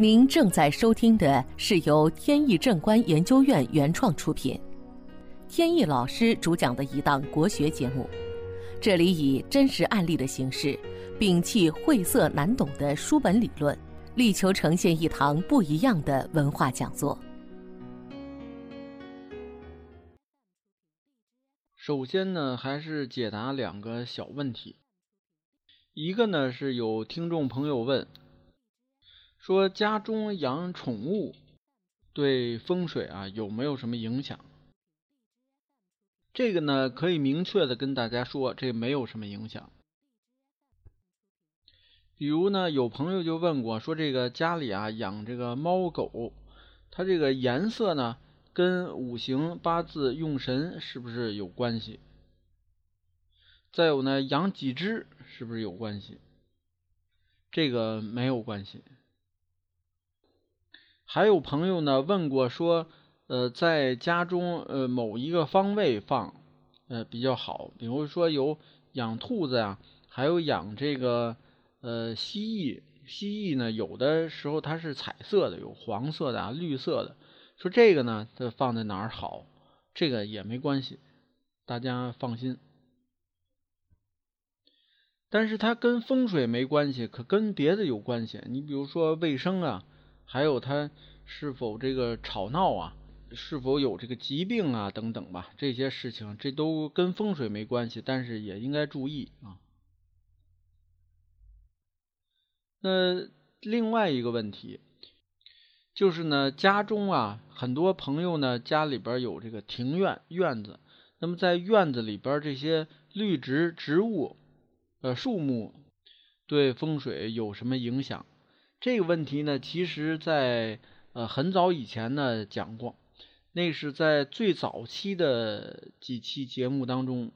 您正在收听的是由天意正观研究院原创出品，天意老师主讲的一档国学节目。这里以真实案例的形式，摒弃晦涩难懂的书本理论，力求呈现一堂不一样的文化讲座。首先呢，还是解答两个小问题。一个呢，是有听众朋友问。说家中养宠物对风水啊有没有什么影响？这个呢可以明确的跟大家说，这没有什么影响。比如呢，有朋友就问过，说这个家里啊养这个猫狗，它这个颜色呢跟五行八字用神是不是有关系？再有呢，养几只是不是有关系？这个没有关系。还有朋友呢问过说，呃，在家中呃某一个方位放，呃比较好，比如说有养兔子呀，还有养这个呃蜥蜴，蜥蜴呢有的时候它是彩色的，有黄色的啊、绿色的，说这个呢它放在哪儿好，这个也没关系，大家放心。但是它跟风水没关系，可跟别的有关系，你比如说卫生啊。还有它是否这个吵闹啊，是否有这个疾病啊等等吧，这些事情这都跟风水没关系，但是也应该注意啊。那另外一个问题就是呢，家中啊，很多朋友呢家里边有这个庭院院子，那么在院子里边这些绿植植物呃树木对风水有什么影响？这个问题呢，其实，在呃很早以前呢讲过，那是在最早期的几期节目当中。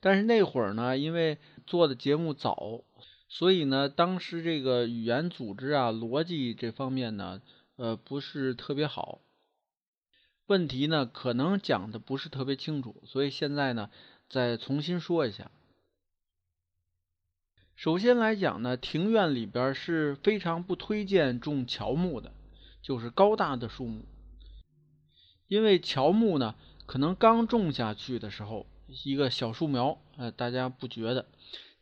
但是那会儿呢，因为做的节目早，所以呢，当时这个语言组织啊、逻辑这方面呢，呃，不是特别好。问题呢，可能讲的不是特别清楚，所以现在呢，再重新说一下。首先来讲呢，庭院里边是非常不推荐种乔木的，就是高大的树木，因为乔木呢，可能刚种下去的时候一个小树苗，呃，大家不觉得，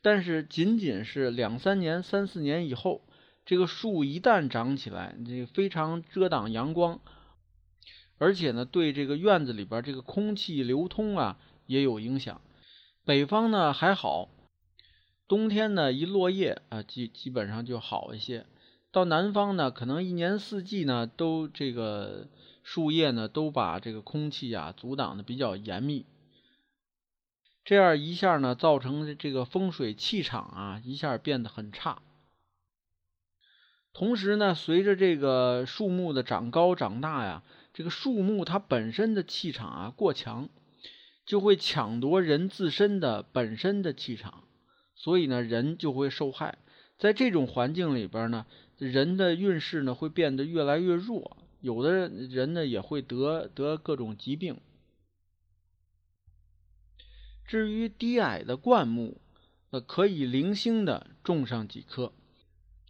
但是仅仅是两三年、三四年以后，这个树一旦长起来，这非常遮挡阳光，而且呢，对这个院子里边这个空气流通啊也有影响。北方呢还好。冬天呢，一落叶啊，基基本上就好一些。到南方呢，可能一年四季呢，都这个树叶呢，都把这个空气啊阻挡的比较严密。这样一下呢，造成这个风水气场啊，一下变得很差。同时呢，随着这个树木的长高长大呀，这个树木它本身的气场啊过强，就会抢夺人自身的本身的气场。所以呢，人就会受害。在这种环境里边呢，人的运势呢会变得越来越弱，有的人呢也会得得各种疾病。至于低矮的灌木，呃，可以零星的种上几棵，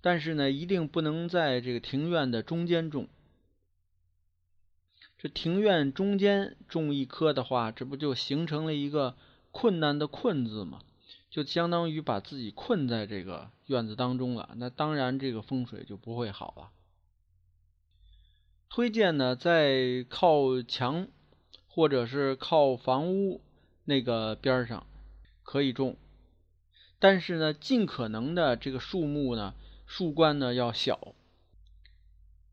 但是呢，一定不能在这个庭院的中间种。这庭院中间种一棵的话，这不就形成了一个困难的“困”字吗？就相当于把自己困在这个院子当中了，那当然这个风水就不会好了。推荐呢，在靠墙或者是靠房屋那个边上可以种，但是呢，尽可能的这个树木呢，树冠呢要小，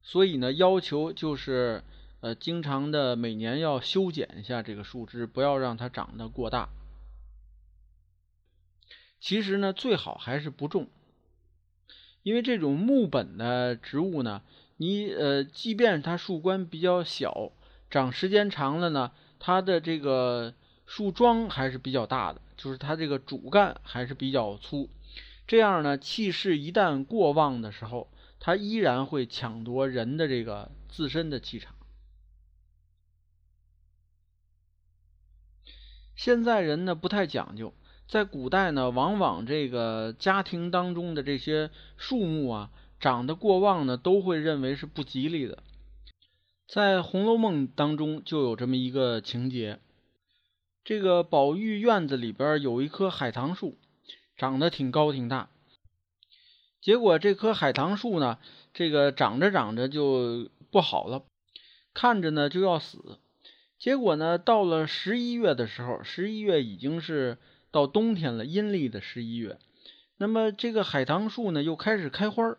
所以呢，要求就是呃，经常的每年要修剪一下这个树枝，不要让它长得过大。其实呢，最好还是不种，因为这种木本的植物呢，你呃，即便它树冠比较小，长时间长了呢，它的这个树桩还是比较大的，就是它这个主干还是比较粗。这样呢，气势一旦过旺的时候，它依然会抢夺人的这个自身的气场。现在人呢，不太讲究。在古代呢，往往这个家庭当中的这些树木啊，长得过旺呢，都会认为是不吉利的。在《红楼梦》当中就有这么一个情节，这个宝玉院子里边有一棵海棠树，长得挺高挺大。结果这棵海棠树呢，这个长着长着就不好了，看着呢就要死。结果呢，到了十一月的时候，十一月已经是到冬天了，阴历的十一月。那么这个海棠树呢，又开始开花儿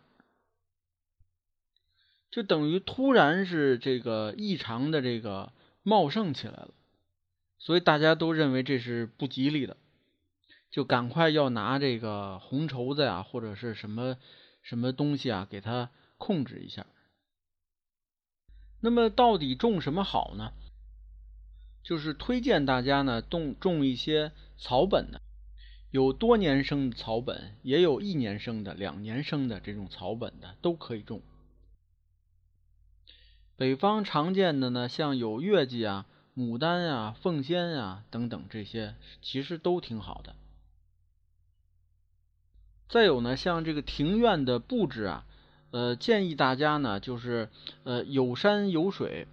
就等于突然是这个异常的这个茂盛起来了，所以大家都认为这是不吉利的。就赶快要拿这个红绸子呀，或者是什么什么东西啊，给它控制一下。那么到底种什么好呢？就是推荐大家呢种种一些草本的，有多年生的草本，也有一年生的、两年生的这种草本的都可以种。北方常见的呢，像有月季啊、牡丹啊、凤仙啊等等这些，其实都挺好的。再有呢，像这个庭院的布置啊，呃，建议大家呢，就是呃有山有水，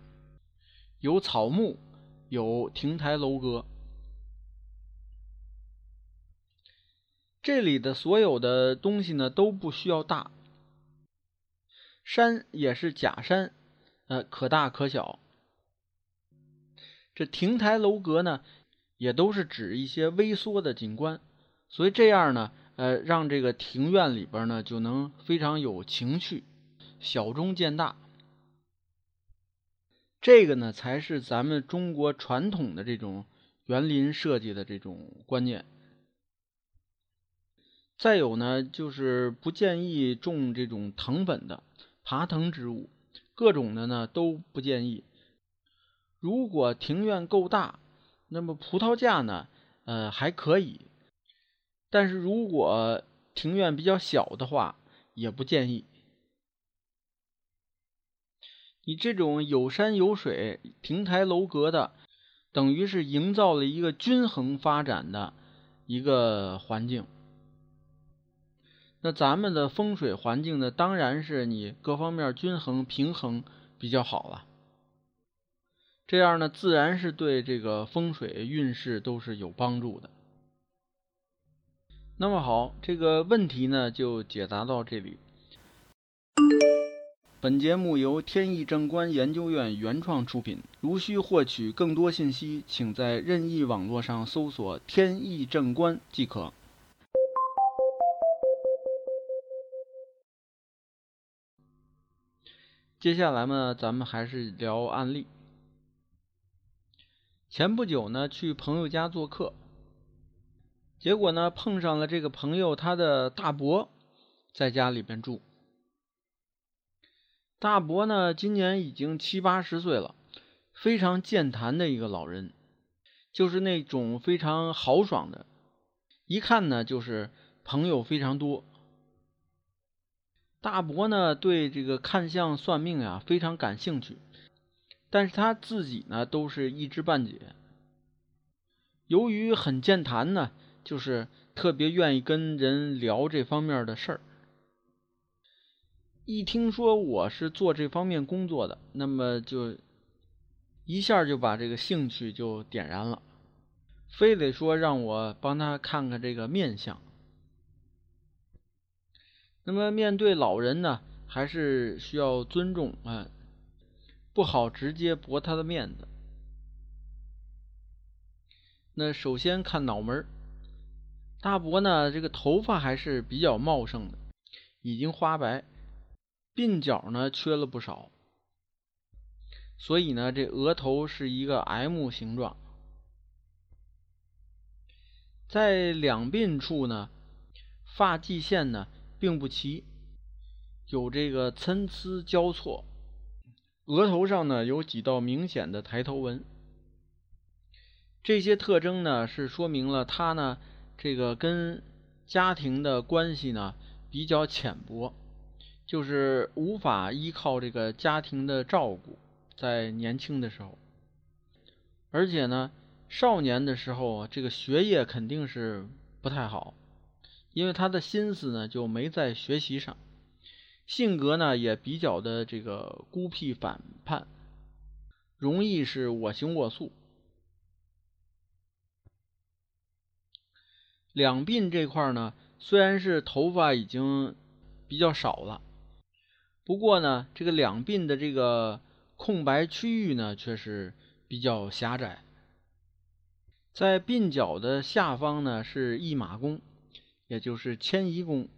有草木，有亭台楼阁。这里的所有的东西呢都不需要大，山也是假山，呃，可大可小。这亭台楼阁呢，也都是指一些微缩的景观，所以这样呢。呃，让这个庭院里边呢，就能非常有情趣，小中见大。这个呢，才是咱们中国传统的这种园林设计的这种观念。再有呢，就是不建议种这种藤本的爬藤植物，各种的呢都不建议。如果庭院够大，那么葡萄架呢，呃，还可以。但是如果庭院比较小的话，也不建议。你这种有山有水、亭台楼阁的，等于是营造了一个均衡发展的一个环境。那咱们的风水环境呢，当然是你各方面均衡平衡比较好了。这样呢，自然是对这个风水运势都是有帮助的。那么好，这个问题呢就解答到这里。本节目由天意正观研究院原创出品。如需获取更多信息，请在任意网络上搜索“天意正观”即可。接下来呢，咱们还是聊案例。前不久呢，去朋友家做客。结果呢，碰上了这个朋友，他的大伯在家里边住。大伯呢，今年已经七八十岁了，非常健谈的一个老人，就是那种非常豪爽的，一看呢就是朋友非常多。大伯呢，对这个看相算命呀非常感兴趣，但是他自己呢都是一知半解。由于很健谈呢。就是特别愿意跟人聊这方面的事儿。一听说我是做这方面工作的，那么就一下就把这个兴趣就点燃了，非得说让我帮他看看这个面相。那么面对老人呢，还是需要尊重啊，不好直接驳他的面子。那首先看脑门。大伯呢，这个头发还是比较茂盛的，已经花白，鬓角呢缺了不少，所以呢，这额头是一个 M 形状，在两鬓处呢，发际线呢并不齐，有这个参差交错，额头上呢有几道明显的抬头纹，这些特征呢是说明了他呢。这个跟家庭的关系呢比较浅薄，就是无法依靠这个家庭的照顾，在年轻的时候，而且呢，少年的时候这个学业肯定是不太好，因为他的心思呢就没在学习上。性格呢也比较的这个孤僻反叛，容易是我行我素。两鬓这块呢，虽然是头发已经比较少了，不过呢，这个两鬓的这个空白区域呢，却是比较狭窄。在鬓角的下方呢，是一马弓，也就是迁移弓。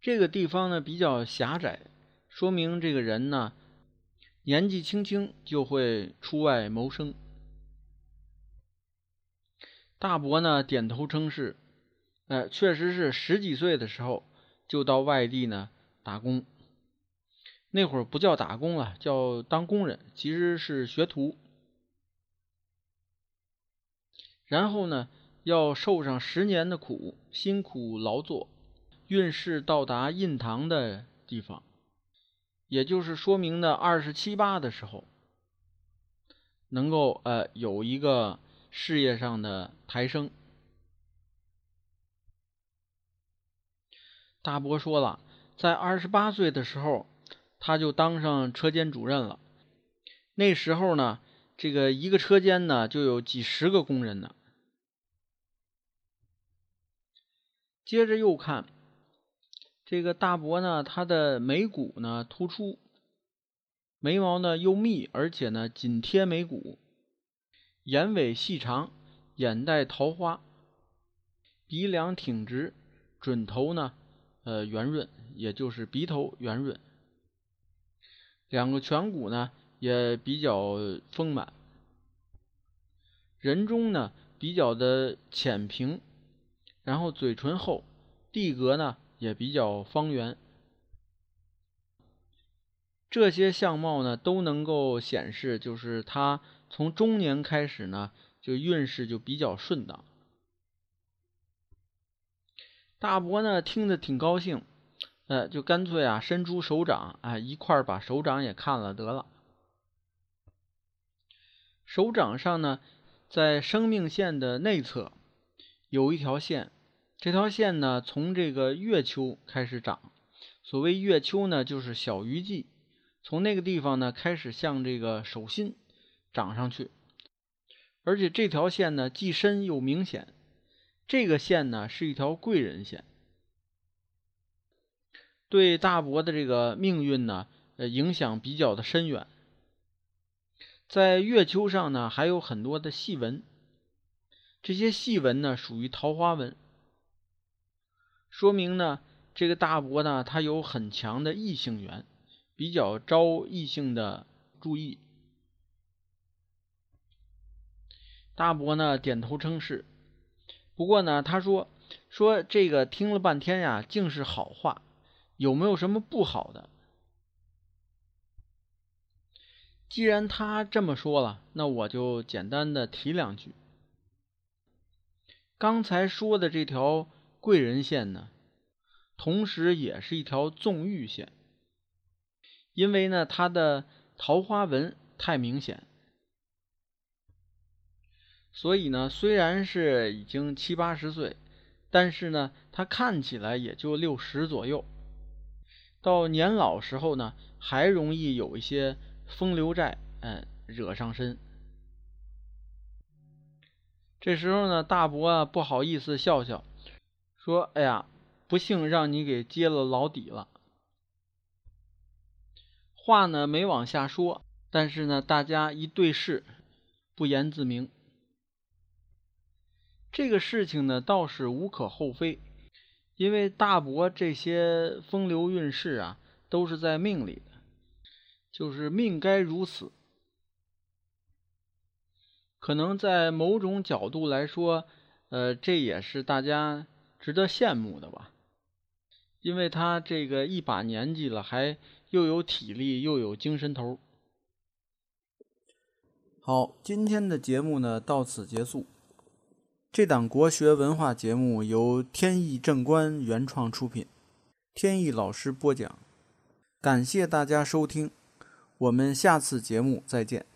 这个地方呢比较狭窄，说明这个人呢年纪轻轻就会出外谋生。大伯呢点头称是，呃，确实是十几岁的时候就到外地呢打工。那会儿不叫打工了，叫当工人，其实是学徒。然后呢，要受上十年的苦，辛苦劳作，运势到达印堂的地方，也就是说明的二十七八的时候，能够呃有一个。事业上的抬升，大伯说了，在二十八岁的时候，他就当上车间主任了。那时候呢，这个一个车间呢就有几十个工人呢。接着又看这个大伯呢，他的眉骨呢突出，眉毛呢又密，而且呢紧贴眉骨。眼尾细长，眼带桃花，鼻梁挺直，准头呢，呃圆润，也就是鼻头圆润。两个颧骨呢也比较丰满，人中呢比较的浅平，然后嘴唇厚，地格呢也比较方圆。这些相貌呢都能够显示，就是他。从中年开始呢，就运势就比较顺当。大伯呢听着挺高兴，呃，就干脆啊伸出手掌，哎，一块把手掌也看了得了。手掌上呢，在生命线的内侧有一条线，这条线呢从这个月丘开始长。所谓月丘呢，就是小鱼际，从那个地方呢开始向这个手心。长上去，而且这条线呢既深又明显。这个线呢是一条贵人线，对大伯的这个命运呢，呃，影响比较的深远。在月球上呢还有很多的细纹，这些细纹呢属于桃花纹，说明呢这个大伯呢他有很强的异性缘，比较招异性的注意。大伯呢点头称是，不过呢，他说说这个听了半天呀，竟是好话，有没有什么不好的？既然他这么说了，那我就简单的提两句。刚才说的这条贵人线呢，同时也是一条纵欲线，因为呢，它的桃花纹太明显。所以呢，虽然是已经七八十岁，但是呢，他看起来也就六十左右。到年老时候呢，还容易有一些风流债，嗯，惹上身。这时候呢，大伯啊不好意思笑笑，说：“哎呀，不幸让你给揭了老底了。”话呢没往下说，但是呢，大家一对视，不言自明。这个事情呢，倒是无可厚非，因为大伯这些风流韵事啊，都是在命里的，就是命该如此。可能在某种角度来说，呃，这也是大家值得羡慕的吧，因为他这个一把年纪了，还又有体力，又有精神头。好，今天的节目呢，到此结束。这档国学文化节目由天意正观原创出品，天意老师播讲，感谢大家收听，我们下次节目再见。